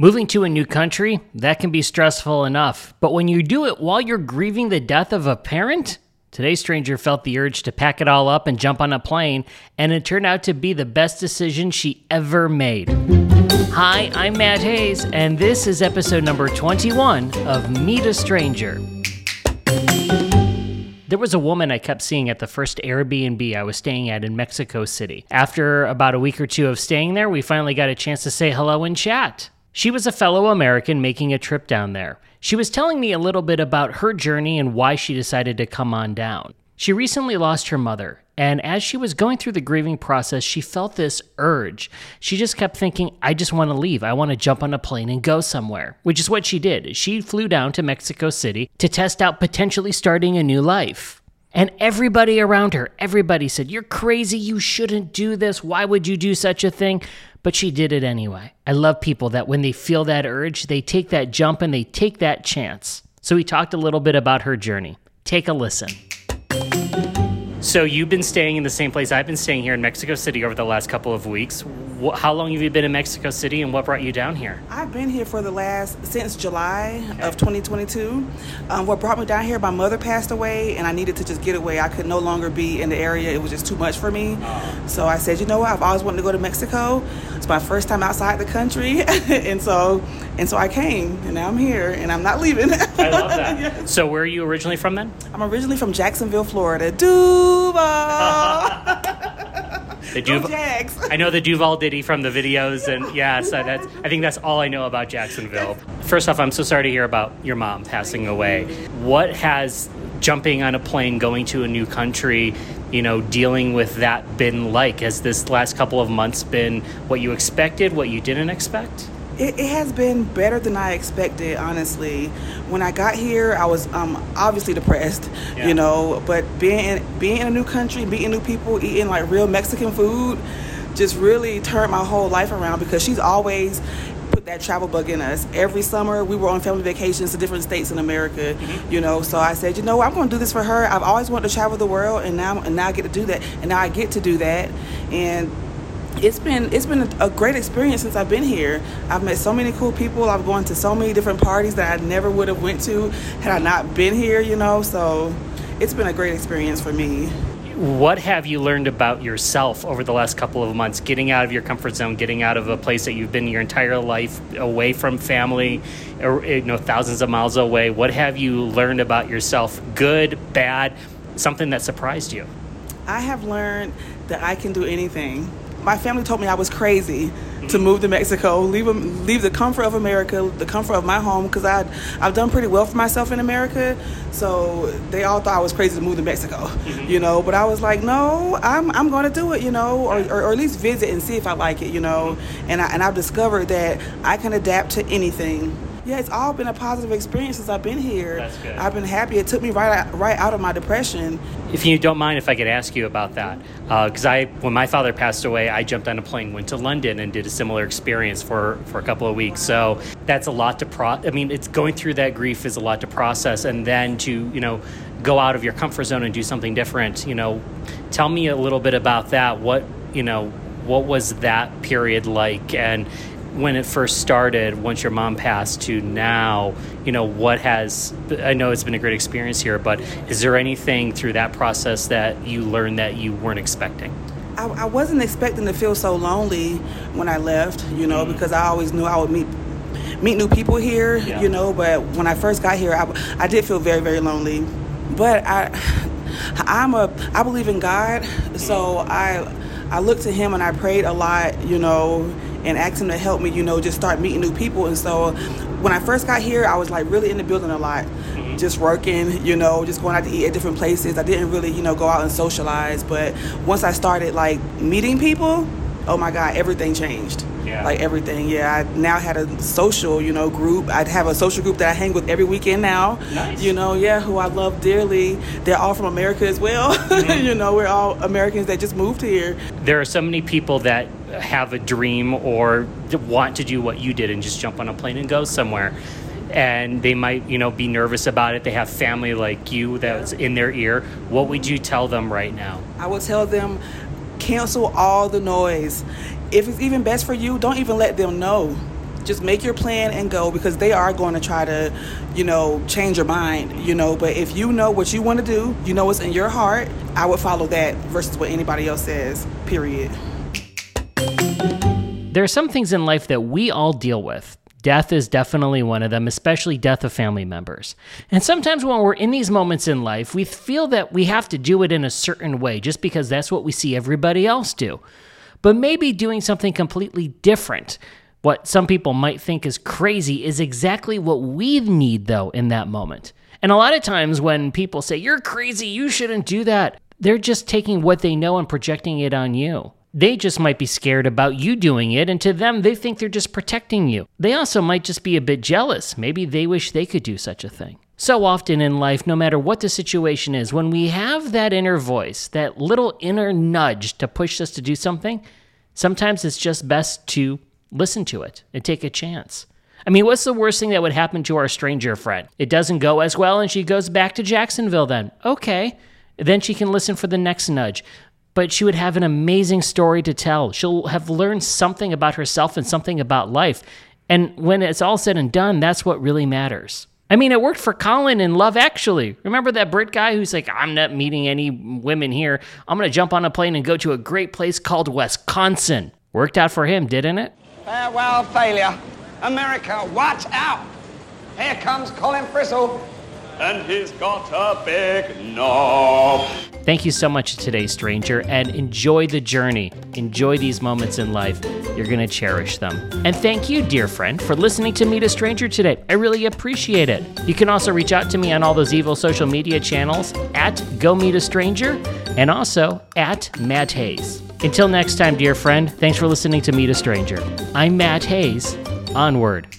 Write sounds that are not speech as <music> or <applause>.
Moving to a new country, that can be stressful enough. But when you do it while you're grieving the death of a parent, today's stranger felt the urge to pack it all up and jump on a plane, and it turned out to be the best decision she ever made. Hi, I'm Matt Haze, and this is episode number 21 of Meet a Stranger. There was a woman I kept seeing at the first Airbnb I was staying at in Mexico City. After about a week or two of staying there, we finally got a chance to say hello and chat. She was a fellow American making a trip down there. She was telling me a little bit about her journey and why she decided to come on down. She recently lost her mother, and as she was going through the grieving process, she felt this urge. She just kept thinking, I just want to leave. I want to jump on a plane and go somewhere, which is what she did. She flew down to Mexico City to test out potentially starting a new life. And everybody around her, everybody said, You're crazy. You shouldn't do this. Why would you do such a thing? But she did it anyway. I love people that when they feel that urge, they take that jump and they take that chance. So we talked a little bit about her journey. Take a listen. So you've been staying in the same place I've been staying here in Mexico City over the last couple of weeks. Wh- How long have you been in Mexico City, and what brought you down here? I've been here for the last since July of 2022. Um, what brought me down here? My mother passed away, and I needed to just get away. I could no longer be in the area; it was just too much for me. So I said, you know what? I've always wanted to go to Mexico. It's my first time outside the country, <laughs> and so and so I came, and now I'm here, and I'm not leaving. I love that. <laughs> Yeah. So where are you originally from then? I'm originally from Jacksonville, Florida. Duval. <laughs> The Duval. Jags. I know the Duval Diddy from the videos, and yeah, so that's. I think that's all I know about Jacksonville. First off, I'm so sorry to hear about your mom passing away. What has jumping on a plane, going to a new country, you know, dealing with that been like? Has this last couple of months been what you expected, what you didn't expect? It, it has been better than I expected, honestly. When I got here, I was um, obviously depressed, Yeah. you know. But being in, being in a new country, meeting new people, eating like real Mexican food, just really turned my whole life around because she's always put that travel bug in us. Every summer, we were on family vacations to different states in America, Mm-hmm. you know. So I said, you know, what, I'm going to do this for her. I've always wanted to travel the world, and now and now I get to do that, and now I get to do that, and it's been it's been a great experience since I've been here. I've met so many cool people. I've gone to so many different parties that I never would have went to had I not been here. You know, so it's been a great experience for me. What have you learned about yourself over the last couple of months, getting out of your comfort zone, getting out of a place that you've been your entire life, away from family, or, you know, thousands of miles away? What have you learned about yourself, good, bad, something that surprised you? I have learned that I can do anything. My family told me I was crazy to mm-hmm. move to Mexico, leave leave the comfort of America, the comfort of my home, because I I've done pretty well for myself in America. So they all thought I was crazy to move to Mexico, mm-hmm. you know. But I was like, no, I'm I'm going to do it, you know, or, or, or at least visit and see if I like it, you know. Mm-hmm. And I, and I've discovered that I can adapt to anything. Yeah, it's all been a positive experience since I've been here. That's good. I've been happy. It took me right out, right out of my depression. If you don't mind, if I could ask you about that, uh, because I, when my father passed away, I jumped on a plane, went to London, and did a similar experience for for a couple of weeks. So that's a lot to pro. I mean, it's going through that grief is a lot to process, and then to you know go out of your comfort zone and do something different. You know, tell me a little bit about that. What you know, what was that period like, and when it first started, once your mom passed to now, you know, what has, I know it's been a great experience here, but is there anything through that process that you learned that you weren't expecting? I, I wasn't expecting to feel so lonely when I left, you know, mm-hmm. because I always knew I would meet meet new people here, Yeah. you know. But when I first got here, I, I did feel very very lonely. But I I'm a I believe in God, so mm-hmm. I I looked to Him and I prayed a lot, you know, and asked Him to help me, you know, just start meeting new people. And so when I first got here, I was like really in the building a lot mm-hmm. just working, you know, just going out to eat at different places. I didn't really, you know, go out and socialize. But once I started like meeting people, oh my God, everything changed. Yeah. Like everything. Yeah. I now had a social, you know, group. I'd have a social group that I hang with every weekend now. Nice. You know, yeah, who I love dearly. They're all from America as well. <laughs> Mm-hmm. you know, we're all Americans that just moved here. There are so many people that have a dream or want to do what you did and just jump on a plane and go somewhere. And they might, you know, be nervous about it. They have family like you that's in their ear. What would you tell them right now? I will tell them cancel all the noise. If it's even best for you, don't even let them know. just make your plan and go because they are going to try to, you know, change your mind, you know. But if you know what you want to do, you know what's in your heart, I would follow that versus what anybody else says, period. There are some things in life that we all deal with. Death is definitely one of them, especially death of family members. And sometimes when we're in these moments in life, we feel that we have to do it in a certain way just because that's what we see everybody else do. But maybe doing something completely different, what some people might think is crazy, is exactly what we need, though, in that moment. And a lot of times when people say, You're crazy, you shouldn't do that, they're just taking what they know and projecting it on you. They just might be scared about you doing it, and to them, they think they're just protecting you. They also might just be a bit jealous. Maybe they wish they could do such a thing. So often in life, no matter what the situation is, when we have that inner voice, that little inner nudge to push us to do something, sometimes it's just best to listen to it and take a chance. I mean, what's the worst thing that would happen to our stranger friend? It doesn't go as well and she goes back to Jacksonville then. Okay. Then she can listen for the next nudge but she would have an amazing story to tell. She'll have learned something about herself and something about life. And when it's all said and done, that's what really matters. I mean, it worked for Colin in Love Actually. Remember that Brit guy who's like, I'm not meeting any women here. I'm going to jump on a plane and go to a great place called Wisconsin. Worked out for him, didn't it? Farewell, failure. America, watch out. Here comes Colin Frissell. And he's got a big knob. Thank you so much today, stranger, and enjoy the journey. Enjoy these moments in life. You're going to cherish them. And thank you, dear friend, for listening to Meet a Stranger today. I really appreciate it. You can also reach out to me on all those evil social media channels at Go Meet a Stranger and also at Matt Haze. Until next time, dear friend, thanks for listening to Meet a Stranger. I'm Matt Haze. Onward.